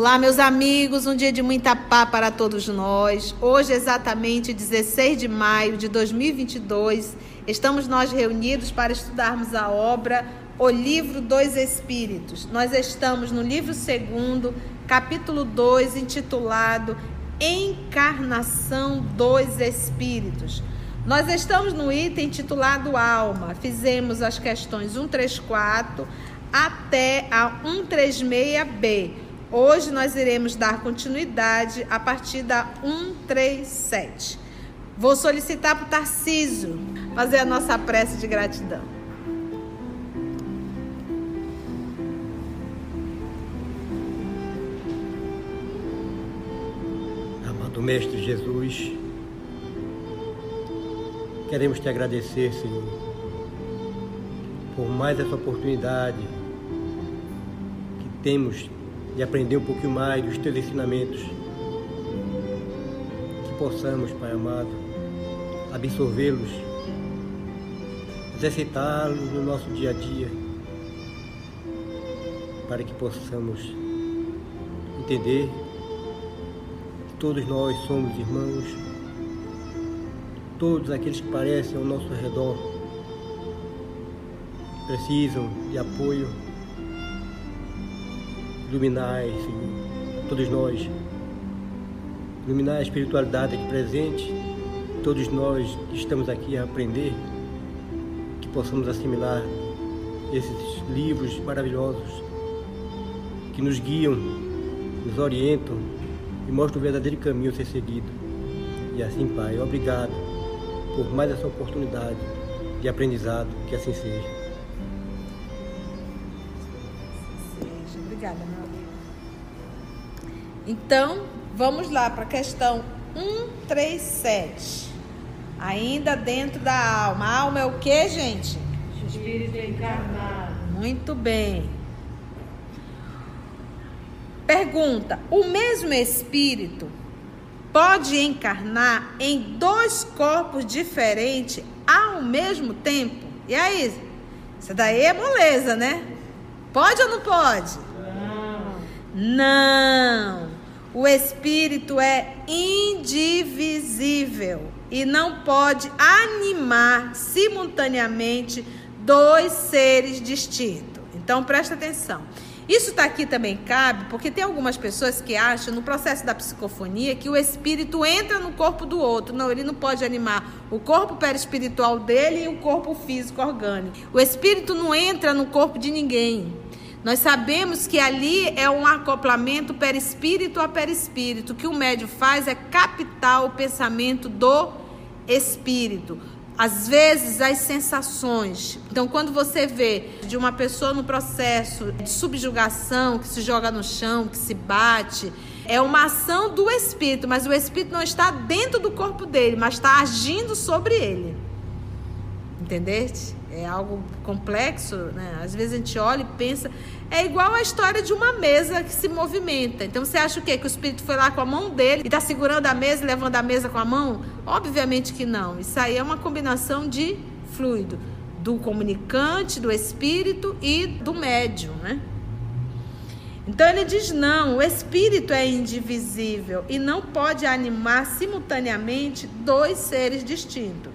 Olá, meus amigos, um dia de muita paz para todos nós. Hoje, exatamente 16 de maio de 2022, estamos nós reunidos para estudarmos a obra O Livro dos Espíritos. Nós estamos no livro segundo, capítulo 2, intitulado Encarnação dos Espíritos. Nós estamos no item intitulado Alma. Fizemos as questões 134 até a 136b Hoje nós iremos dar continuidade a partir da 137. Vou solicitar para o Tarcísio fazer a nossa prece de gratidão. Amado Mestre Jesus, queremos te agradecer, Senhor, por mais essa oportunidade que temos e aprender um pouquinho mais dos teus ensinamentos. Que possamos, Pai amado, absorvê-los, exercitá-los no nosso dia a dia, para que possamos entender que todos nós somos irmãos, todos aqueles que parecem ao nosso redor precisam de apoio iluminai, Senhor, todos nós. Iluminar a espiritualidade aqui presente, todos nós estamos aqui a aprender, que possamos assimilar esses livros maravilhosos que nos guiam, nos orientam e mostram o verdadeiro caminho a ser seguido. E assim, Pai, obrigado por mais essa oportunidade de aprendizado, que assim seja. Obrigada, meu Então, vamos lá para a questão 137. Ainda dentro da alma. A alma é o que, gente? Espírito encarnado. Muito bem. Pergunta: o mesmo espírito pode encarnar em dois corpos diferentes ao mesmo tempo? E aí? Isso daí é moleza, né? Pode ou não pode? Não. O espírito é indivisível e não pode animar simultaneamente dois seres distintos. Então presta atenção. Isso está aqui também cabe porque tem algumas pessoas que acham no processo da psicofonia que o espírito entra no corpo do outro. Não, ele não pode animar o corpo perispiritual dele e o corpo físico orgânico. O espírito não entra no corpo de ninguém. Nós sabemos que ali é um acoplamento perispírito a perispírito. O que o médio faz é captar o pensamento do espírito. Às vezes, as sensações. Então, quando você vê de uma pessoa no processo de subjugação, que se joga no chão, que se bate, é uma ação do espírito, mas o espírito não está dentro do corpo dele, mas está agindo sobre ele. Entendeste? É algo complexo, né? Às vezes a gente olha e pensa, é igual a história de uma mesa que se movimenta. Então você acha o quê? Que o espírito foi lá com a mão dele e está segurando a mesa e levando a mesa com a mão? Obviamente que não. Isso aí é uma combinação de fluido do comunicante, do espírito e do médium, né? Então ele diz: não, o espírito é indivisível e não pode animar simultaneamente dois seres distintos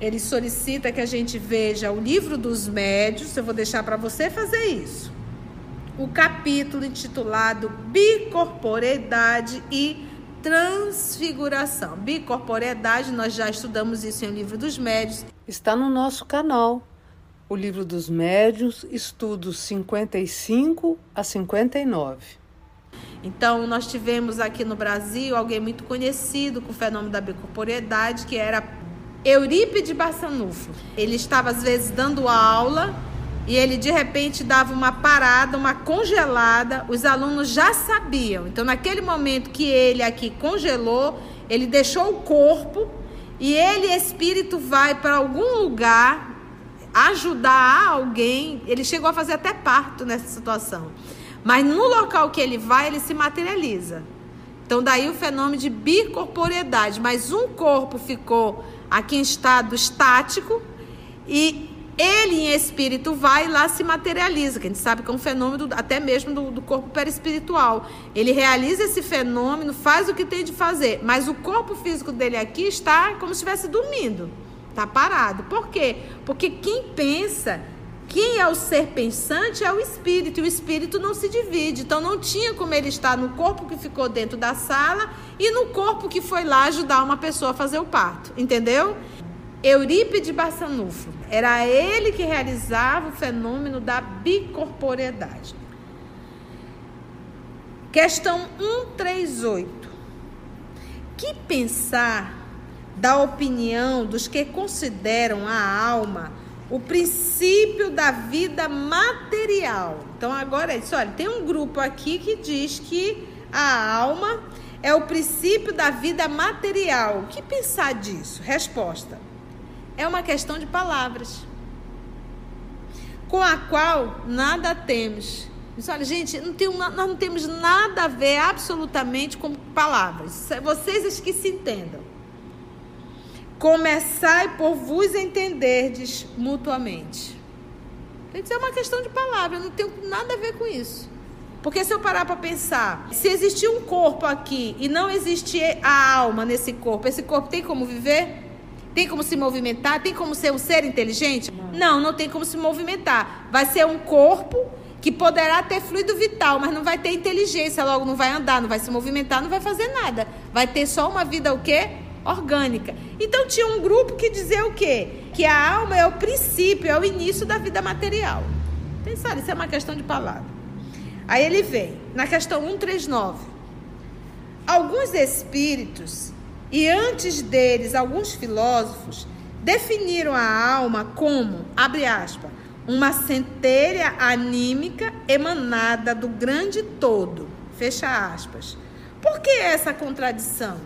ele solicita que a gente veja o livro dos médios. Eu vou deixar para você fazer isso. O capítulo intitulado Bicorporeidade e Transfiguração. Bicorporeidade, nós já estudamos isso em o livro dos médios. Está no nosso canal. O livro dos médios, estudos 55 a 59. Então, nós tivemos aqui no Brasil alguém muito conhecido com o fenômeno da bicorporeidade, que era Eurípides Barçanufo. Ele estava às vezes dando aula e ele de repente dava uma parada, uma congelada. Os alunos já sabiam. Então, naquele momento que ele aqui congelou, ele deixou o corpo e ele, espírito, vai para algum lugar ajudar alguém. Ele chegou a fazer até parto nessa situação. Mas no local que ele vai, ele se materializa. Então, daí o fenômeno de bicorporiedade. Mas um corpo ficou aqui em estado estático e ele em espírito vai lá se materializa, que a gente sabe que é um fenômeno até mesmo do, do corpo perispiritual. Ele realiza esse fenômeno, faz o que tem de fazer, mas o corpo físico dele aqui está como se estivesse dormindo, está parado. Por quê? Porque quem pensa, quem é o ser pensante é o espírito, e o espírito não se divide. Então não tinha como ele estar no corpo que ficou dentro da sala e no corpo que foi lá ajudar uma pessoa a fazer o parto, entendeu? Eurípides Barçanufo. Era ele que realizava o fenômeno da bicorporeidade. Questão 138. Que pensar da opinião dos que consideram a alma o princípio da vida material? Então, agora é isso. Olha, tem um grupo aqui que diz que a alma é o princípio da vida material. O que pensar disso? Resposta é uma questão de palavras, com a qual nada temos. Diz, olha, gente, não tem, nós não temos nada a ver absolutamente com palavras. Vocês que se entendam. Começai por vos entenderdes mutuamente. Isso é uma questão de palavra, não tem nada a ver com isso. Porque se eu parar para pensar, se existir um corpo aqui e não existir a alma nesse corpo, esse corpo tem como viver? Tem como se movimentar? Tem como ser um ser inteligente? Não, não tem como se movimentar. Vai ser um corpo que poderá ter fluido vital, mas não vai ter inteligência, logo não vai andar, não vai se movimentar, não vai fazer nada. Vai ter só uma vida o quê? Orgânica. Então tinha um grupo que dizia o quê? Que a alma é o princípio, é o início da vida material. Pensaram, isso é uma questão de palavra. Aí ele vem, na questão 139. Alguns espíritos e antes deles, alguns filósofos definiram a alma como, abre aspas, uma centelha anímica emanada do grande todo, fecha aspas. Por que essa contradição?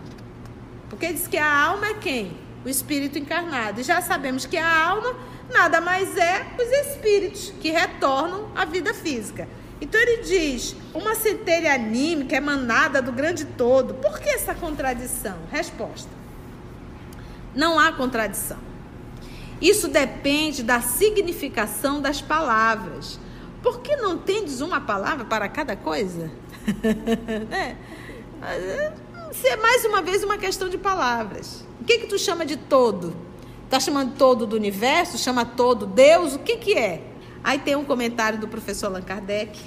Porque diz que a alma é quem? O espírito encarnado. E já sabemos que a alma nada mais é os espíritos que retornam à vida física. Então ele diz: uma centelha anímica emanada do grande todo. Por que essa contradição? Resposta: não há contradição. Isso depende da significação das palavras. Por que não tendes uma palavra para cada coisa? né? Isso é mais uma vez uma questão de palavras. O que que tu chama de todo? Tá chamando todo do universo? Chama todo Deus? O que que é? Aí tem um comentário do professor Allan Kardec.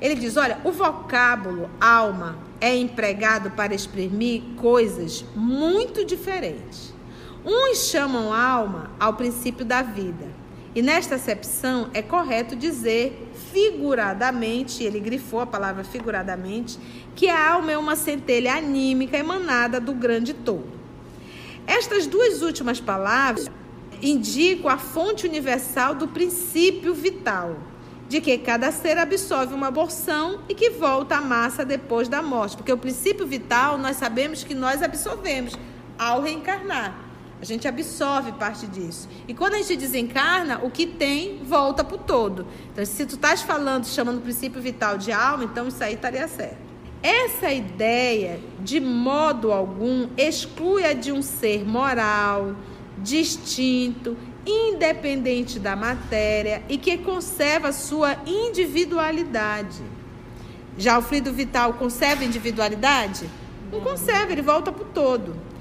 Ele diz: olha, o vocábulo alma é empregado para exprimir coisas muito diferentes. Uns chamam alma ao princípio da vida, e nesta acepção é correto dizer figuradamente, ele grifou a palavra figuradamente, que a alma é uma centelha anímica emanada do grande todo. Estas duas últimas palavras indicam a fonte universal do princípio vital, de que cada ser absorve uma porção e que volta à massa depois da morte. Porque o princípio vital, nós sabemos que nós absorvemos ao reencarnar. A gente absorve parte disso. E quando a gente desencarna, o que tem volta para o todo. Então, se tu estás falando, chamando o princípio vital de alma, então isso aí estaria certo. Essa ideia, de modo algum, exclui a de um ser moral, distinto, independente da matéria e que conserva sua individualidade. Já o fluido vital conserva individualidade? Não conserva, ele volta para o todo.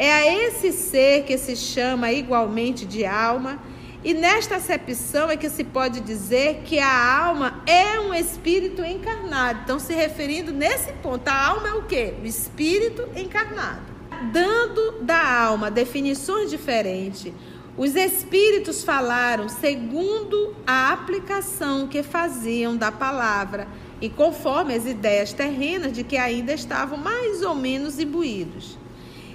É a esse ser que se chama igualmente de alma, e nesta acepção é que se pode dizer que a alma é um espírito encarnado. Então, se referindo nesse ponto, a alma é o quê? O espírito encarnado dando da alma definições diferentes, os espíritos falaram segundo a aplicação que faziam da palavra e conforme as ideias terrenas de que ainda estavam mais ou menos imbuídos.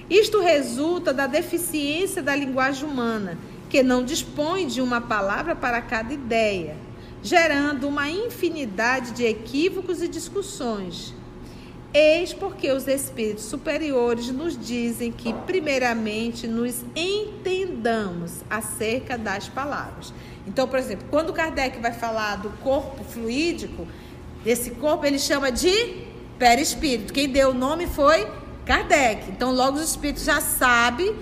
Isto resulta da deficiência da linguagem humana, que não dispõe de uma palavra para cada ideia, gerando uma infinidade de equívocos e discussões Eis porque os espíritos superiores nos dizem que, primeiramente, nos entendamos acerca das palavras. Então, por exemplo, quando Kardec vai falar do corpo fluídico, esse corpo ele chama de perispírito. Quem deu o nome foi Kardec. Então, logo os espíritos já sabem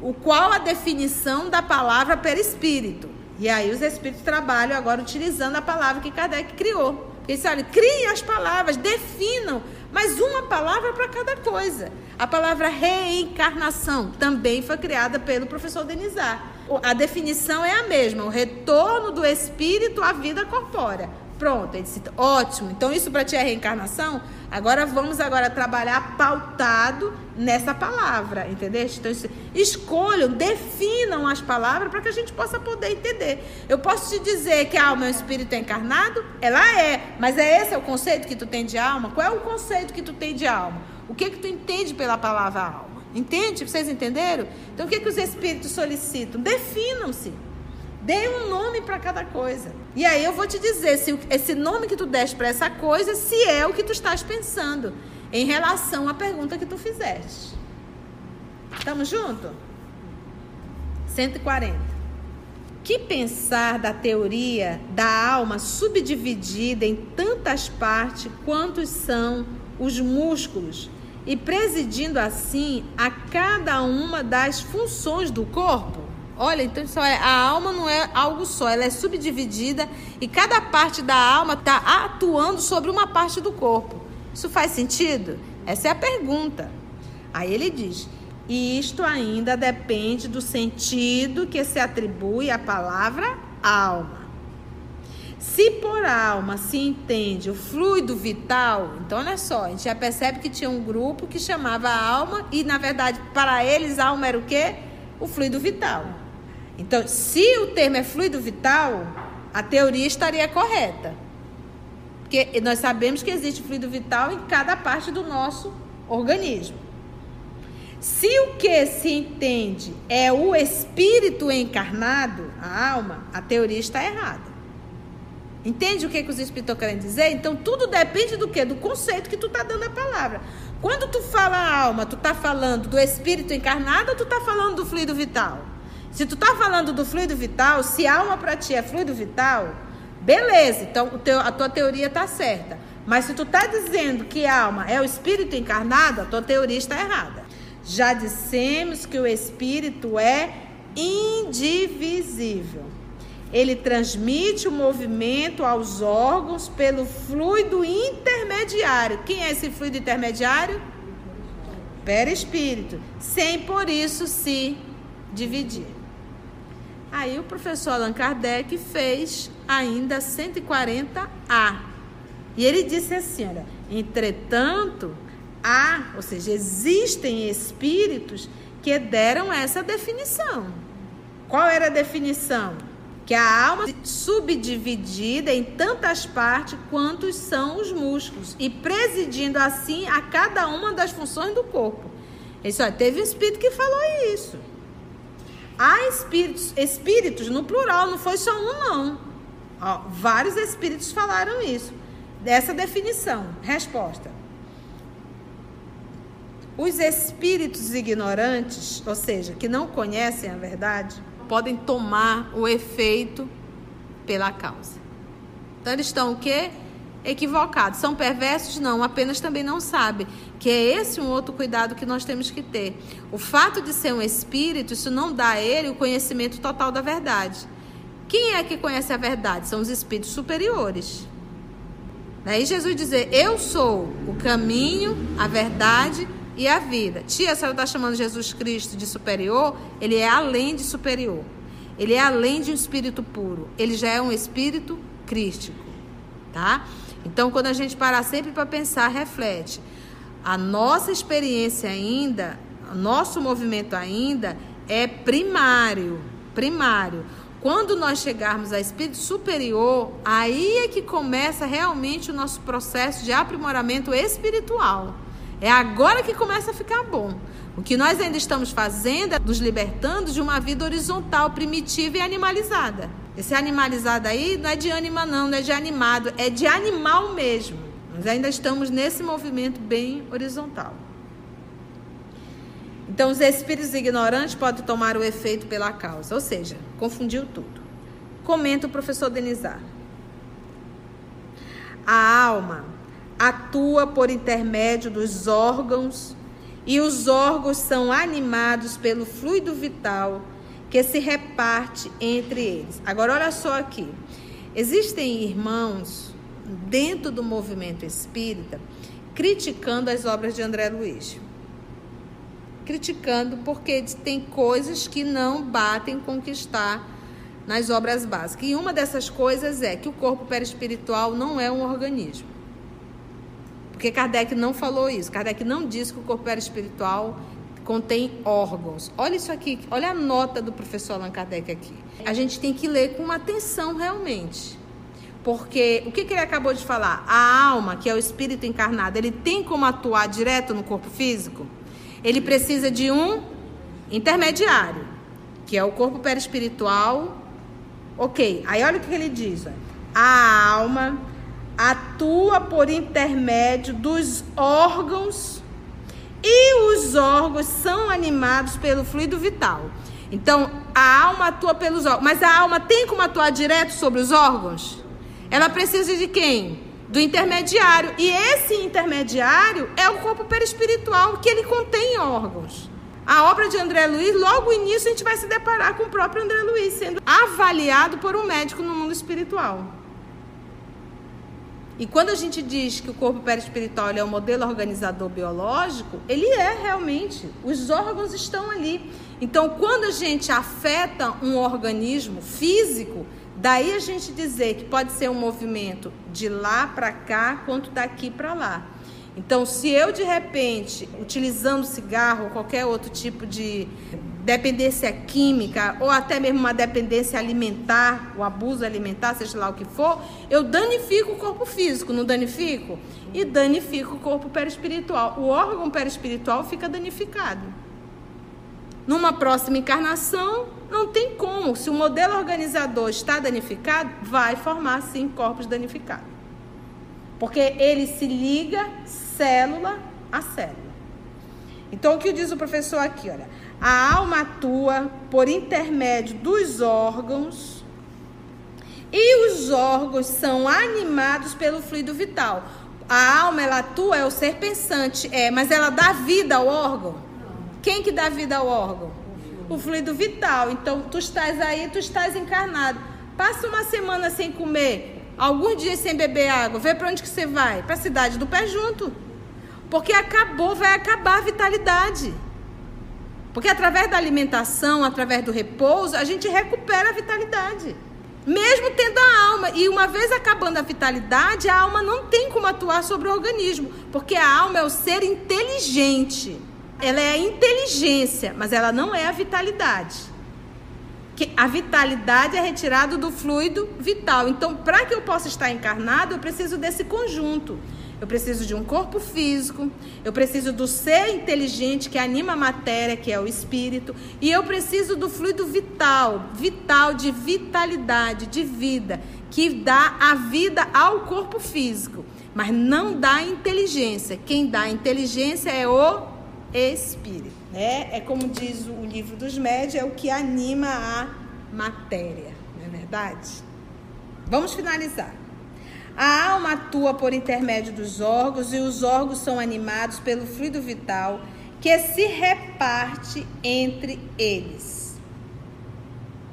o qual a definição da palavra perispírito. E aí os espíritos trabalham agora utilizando a palavra que Kardec criou. Ele disse, olha, criem as palavras, definam, mas uma palavra para cada coisa. A palavra reencarnação também foi criada pelo professor Denizar. A definição é a mesma, o retorno do espírito à vida corpórea. Pronto, ele disse, ótimo. Então isso para ti é reencarnação? Agora vamos agora trabalhar pautado nessa palavra, entendeu? Então escolham, definam as palavras para que a gente possa poder entender. Eu posso te dizer que a alma é um espírito encarnado? Ela é, mas é esse é o conceito que tu tem de alma? Qual é o conceito que tu tem de alma? O que que tu entende pela palavra alma? Entende? Vocês entenderam? Então o que que os espíritos solicitam? Definam-se. Dê um nome para cada coisa. E aí eu vou te dizer se esse nome que tu deste para essa coisa, se é o que tu estás pensando em relação à pergunta que tu fizeste. Estamos juntos? 140. Que pensar da teoria da alma subdividida em tantas partes quantos são os músculos e presidindo assim a cada uma das funções do corpo? Olha, então só é, a alma não é algo só, ela é subdividida e cada parte da alma está atuando sobre uma parte do corpo. Isso faz sentido? Essa é a pergunta. Aí ele diz: e isto ainda depende do sentido que se atribui à palavra alma. Se por alma se entende o fluido vital, então olha só, a gente já percebe que tinha um grupo que chamava alma e na verdade para eles alma era o quê? O fluido vital. Então, se o termo é fluido vital, a teoria estaria correta. Porque nós sabemos que existe fluido vital em cada parte do nosso organismo. Se o que se entende é o espírito encarnado, a alma, a teoria está errada. Entende o que, que os espíritos querendo dizer? Então tudo depende do que? Do conceito que tu está dando a palavra. Quando tu fala alma, tu está falando do espírito encarnado ou tu está falando do fluido vital? Se tu tá falando do fluido vital, se alma para ti é fluido vital, beleza, então teu, a tua teoria tá certa. Mas se tu tá dizendo que alma é o espírito encarnado, a tua teoria está errada. Já dissemos que o espírito é indivisível. Ele transmite o movimento aos órgãos pelo fluido intermediário. Quem é esse fluido intermediário? Perispírito. Sem por isso se dividir. Aí o professor Allan Kardec fez ainda 140A. E ele disse assim: olha, entretanto, há, ou seja, existem espíritos que deram essa definição. Qual era a definição? Que a alma subdividida em tantas partes quantos são os músculos e presidindo assim a cada uma das funções do corpo. Isso, ó, teve um espírito que falou isso. Há espíritos, espíritos no plural, não foi só um, não. Ó, vários espíritos falaram isso. Dessa definição. Resposta. Os espíritos ignorantes, ou seja, que não conhecem a verdade, podem tomar o efeito pela causa. Então eles estão o quê? equivocados. São perversos? Não, apenas também não sabem. Que é esse um outro cuidado que nós temos que ter. O fato de ser um espírito, isso não dá a ele o conhecimento total da verdade. Quem é que conhece a verdade? São os espíritos superiores. Daí Jesus dizer: Eu sou o caminho, a verdade e a vida. Tia, a senhora está chamando Jesus Cristo de superior? Ele é além de superior. Ele é além de um espírito puro. Ele já é um espírito crístico. Tá? Então, quando a gente parar sempre para pensar, reflete. A nossa experiência ainda, nosso movimento ainda é primário, primário. Quando nós chegarmos a espírito superior, aí é que começa realmente o nosso processo de aprimoramento espiritual. É agora que começa a ficar bom. O que nós ainda estamos fazendo é nos libertando de uma vida horizontal, primitiva e animalizada. Esse animalizado aí não é de anima, não, não é de animado, é de animal mesmo. Nós ainda estamos nesse movimento bem horizontal. Então, os espíritos ignorantes podem tomar o efeito pela causa, ou seja, confundiu tudo. Comenta o professor Denizar. A alma atua por intermédio dos órgãos e os órgãos são animados pelo fluido vital que se reparte entre eles. Agora, olha só aqui. Existem irmãos dentro do movimento espírita criticando as obras de André Luiz. Criticando porque tem coisas que não batem com o que está nas obras básicas. E uma dessas coisas é que o corpo perispiritual não é um organismo. Porque Kardec não falou isso. Kardec não disse que o corpo perispiritual contém órgãos. Olha isso aqui, olha a nota do professor Allan Kardec aqui. A gente tem que ler com atenção realmente. Porque o que, que ele acabou de falar? A alma, que é o espírito encarnado, ele tem como atuar direto no corpo físico? Ele precisa de um intermediário, que é o corpo perispiritual. Ok, aí olha o que ele diz. A alma atua por intermédio dos órgãos e os órgãos são animados pelo fluido vital. Então, a alma atua pelos órgãos, mas a alma tem como atuar direto sobre os órgãos? Ela precisa de quem? Do intermediário. E esse intermediário é o corpo perispiritual, que ele contém órgãos. A obra de André Luiz, logo início, a gente vai se deparar com o próprio André Luiz sendo avaliado por um médico no mundo espiritual. E quando a gente diz que o corpo perispiritual é um modelo organizador biológico, ele é realmente. Os órgãos estão ali. Então, quando a gente afeta um organismo físico, daí a gente dizer que pode ser um movimento de lá para cá, quanto daqui para lá. Então, se eu de repente, utilizando cigarro ou qualquer outro tipo de dependência química ou até mesmo uma dependência alimentar, o abuso alimentar, seja lá o que for, eu danifico o corpo físico, não danifico? E danifico o corpo perispiritual. O órgão perispiritual fica danificado. Numa próxima encarnação, não tem como. Se o modelo organizador está danificado, vai formar sim corpos danificados. Porque ele se liga célula a célula. Então, o que diz o professor aqui? Olha, a alma atua por intermédio dos órgãos e os órgãos são animados pelo fluido vital. A alma ela atua é o ser pensante, é, mas ela dá vida ao órgão. Quem que dá vida ao órgão? O fluido vital. Então tu estás aí, tu estás encarnado. Passa uma semana sem comer, alguns dias sem beber água. Vê para onde que você vai? Para a cidade do pé junto. Porque acabou, vai acabar a vitalidade. Porque através da alimentação, através do repouso, a gente recupera a vitalidade. Mesmo tendo a alma. E uma vez acabando a vitalidade, a alma não tem como atuar sobre o organismo. Porque a alma é o ser inteligente. Ela é a inteligência, mas ela não é a vitalidade. Que a vitalidade é retirada do fluido vital. Então, para que eu possa estar encarnado, eu preciso desse conjunto. Eu preciso de um corpo físico, eu preciso do ser inteligente que anima a matéria, que é o espírito, e eu preciso do fluido vital, vital de vitalidade, de vida, que dá a vida ao corpo físico, mas não dá inteligência. Quem dá inteligência é o espírito, né? É como diz o livro dos médios, é o que anima a matéria, não é verdade? Vamos finalizar. A alma atua por intermédio dos órgãos e os órgãos são animados pelo fluido vital que se reparte entre eles.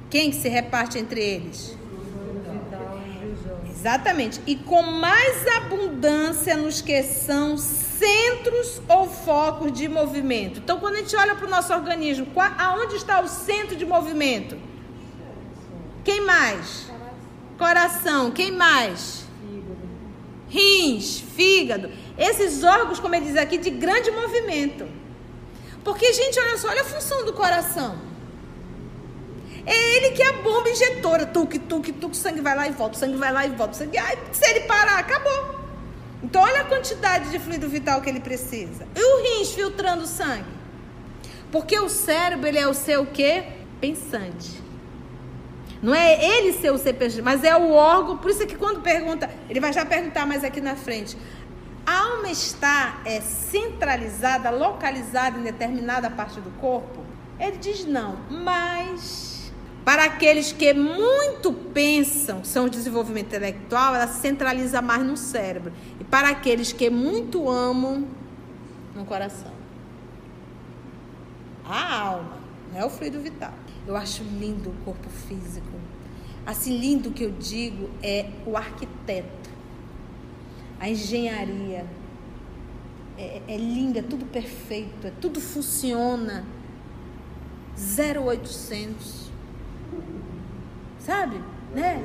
Quem que se reparte entre eles? Exatamente. E com mais abundância nos que são centros ou focos de movimento. Então, quando a gente olha para o nosso organismo, qual, aonde está o centro de movimento? Quem mais? Coração. Quem mais? rins, fígado, esses órgãos, como ele diz aqui, de grande movimento. Porque, gente, olha só, olha a função do coração. É ele que é a bomba injetora. Tuque, tuque, tuque, sangue vai lá e volta, sangue vai lá e volta. Sangue, ai, se ele parar, acabou. Então, olha a quantidade de fluido vital que ele precisa. E o rins filtrando sangue? Porque o cérebro, ele é o seu quê? Pensante. Não é ele ser o CPG, mas é o órgão. Por isso é que quando pergunta, ele vai já perguntar mais aqui na frente. A alma está é, centralizada, localizada em determinada parte do corpo? Ele diz não, mas para aqueles que muito pensam, são o desenvolvimento intelectual, ela se centraliza mais no cérebro. E para aqueles que muito amam, no coração. A alma, não é o fluido vital. Eu acho lindo o corpo físico. Assim, lindo que eu digo é o arquiteto, a engenharia. É, é linda, é tudo perfeito, é tudo funciona. 0800. Sabe? Né?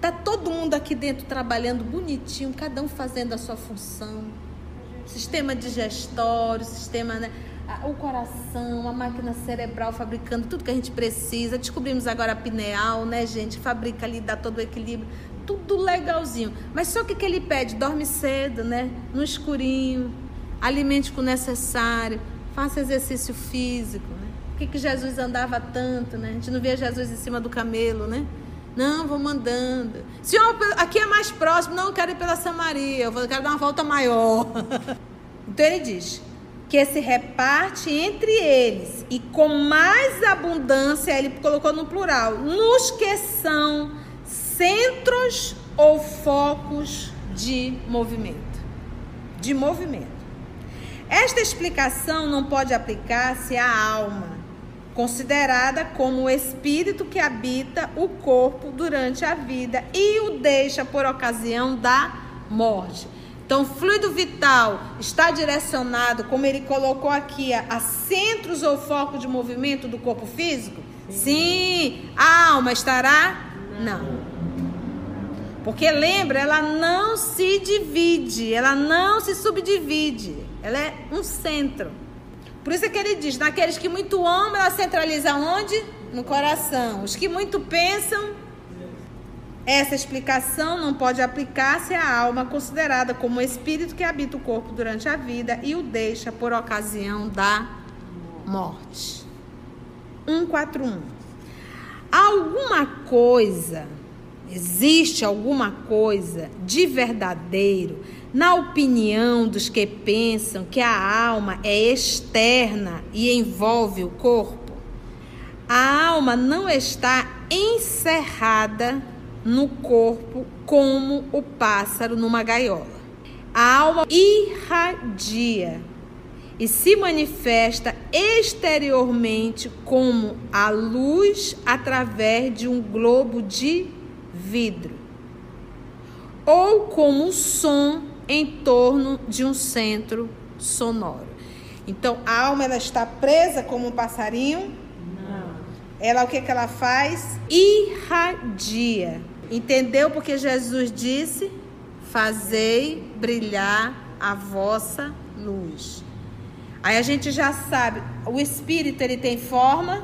Tá todo mundo aqui dentro trabalhando bonitinho, cada um fazendo a sua função. Sistema digestório, sistema, né? o coração, a máquina cerebral fabricando tudo que a gente precisa. Descobrimos agora a pineal, né, gente? Fabrica ali, dá todo o equilíbrio. Tudo legalzinho. Mas só o que, que ele pede? Dorme cedo, né? No escurinho. Alimente com o necessário. Faça exercício físico. Que, que Jesus andava tanto, né? A gente não via Jesus em cima do camelo, né? Não, vou mandando. Senhor, aqui é mais próximo. Não, eu quero ir pela Samaria. Eu quero dar uma volta maior. então ele diz: que se reparte entre eles e com mais abundância, ele colocou no plural, nos que são centros ou focos de movimento. De movimento. Esta explicação não pode aplicar-se à alma, considerada como o espírito que habita o corpo durante a vida e o deixa por ocasião da morte. Então, o fluido vital está direcionado, como ele colocou aqui, a, centros ou foco de movimento do corpo físico? Sim. Sim. A alma estará? Não. não. Porque lembra, ela não se divide, ela não se subdivide. Ela é um centro. Por isso é que ele diz: naqueles que muito amam, ela centraliza onde? No coração. Os que muito pensam, essa explicação não pode aplicar-se à alma considerada como o espírito que habita o corpo durante a vida e o deixa por ocasião da morte. 141. Alguma coisa, existe alguma coisa de verdadeiro na opinião dos que pensam que a alma é externa e envolve o corpo? A alma não está encerrada no corpo como o pássaro numa gaiola. A alma irradia e se manifesta exteriormente como a luz através de um globo de vidro ou como o som em torno de um centro sonoro. Então, a alma ela está presa como um passarinho? Não. Ela o que que ela faz? Irradia Entendeu porque Jesus disse: Fazei brilhar a vossa luz. Aí a gente já sabe, o espírito ele tem forma?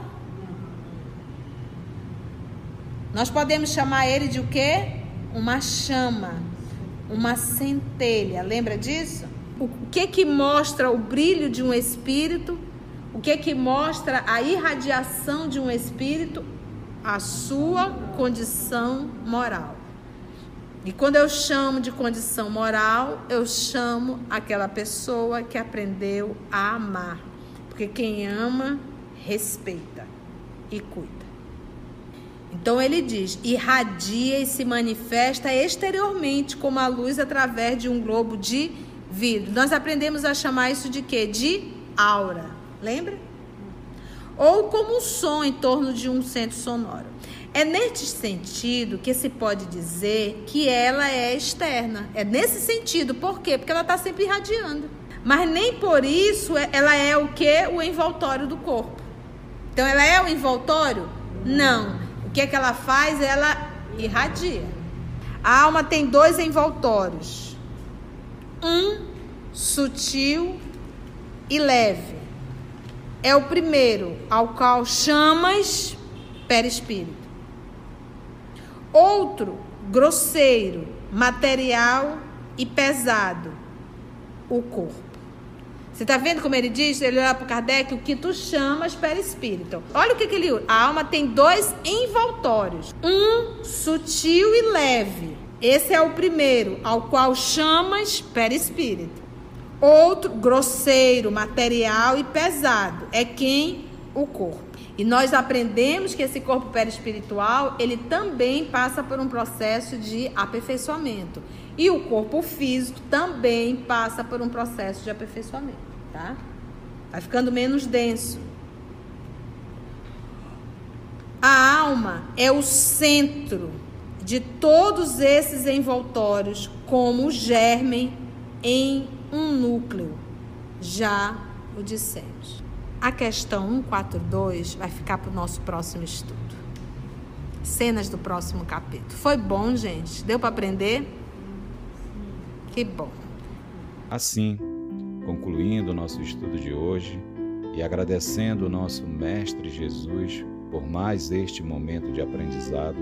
Nós podemos chamar ele de o quê? Uma chama, uma centelha. Lembra disso? O que que mostra o brilho de um espírito? O que que mostra a irradiação de um espírito? a sua condição moral. E quando eu chamo de condição moral, eu chamo aquela pessoa que aprendeu a amar. Porque quem ama, respeita e cuida. Então ele diz: irradia e se manifesta exteriormente como a luz através de um globo de vidro. Nós aprendemos a chamar isso de quê? De aura. Lembra? ou como um som em torno de um centro sonoro. É neste sentido que se pode dizer que ela é externa. É nesse sentido. Por quê? Porque ela está sempre irradiando. Mas nem por isso é, ela é o que? O envoltório do corpo. Então ela é o envoltório? Não. Que é que ela faz? Ela irradia. A alma tem dois envoltórios. Um sutil e leve é o primeiro ao qual chamas perispírito. Outro, grosseiro, material e pesado, o corpo. Você está vendo como ele diz? Ele olha para o Kardec, o que tu chamas perispírito. Olha o que, que ele usa. A alma tem dois envoltórios. Um sutil e leve. Esse é o primeiro, ao qual chamas perispírito. Outro, grosseiro, material e pesado, é quem? O corpo. E nós aprendemos que esse corpo perispiritual, ele também passa por um processo de aperfeiçoamento. E o corpo físico também passa por um processo de aperfeiçoamento, tá? vai ficando menos denso. A alma é o centro de todos esses envoltórios, como o germe em um núcleo. Já o dissemos. A questão 142 vai ficar para o nosso próximo estudo. Cenas do próximo capítulo. Foi bom, gente? Deu para aprender? Que bom. Assim, concluindo o nosso estudo de hoje e agradecendo o nosso Mestre Jesus por mais este momento de aprendizado,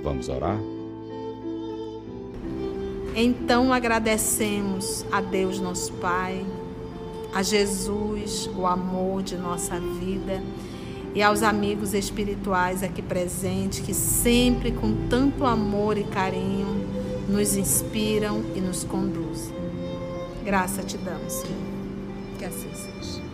vamos orar? Então agradecemos a Deus, nosso Pai, a Jesus, o amor de nossa vida e aos amigos espirituais aqui presentes que sempre com tanto amor e carinho nos inspiram e nos conduzem. Graça te damos, Senhor. Que assim seja.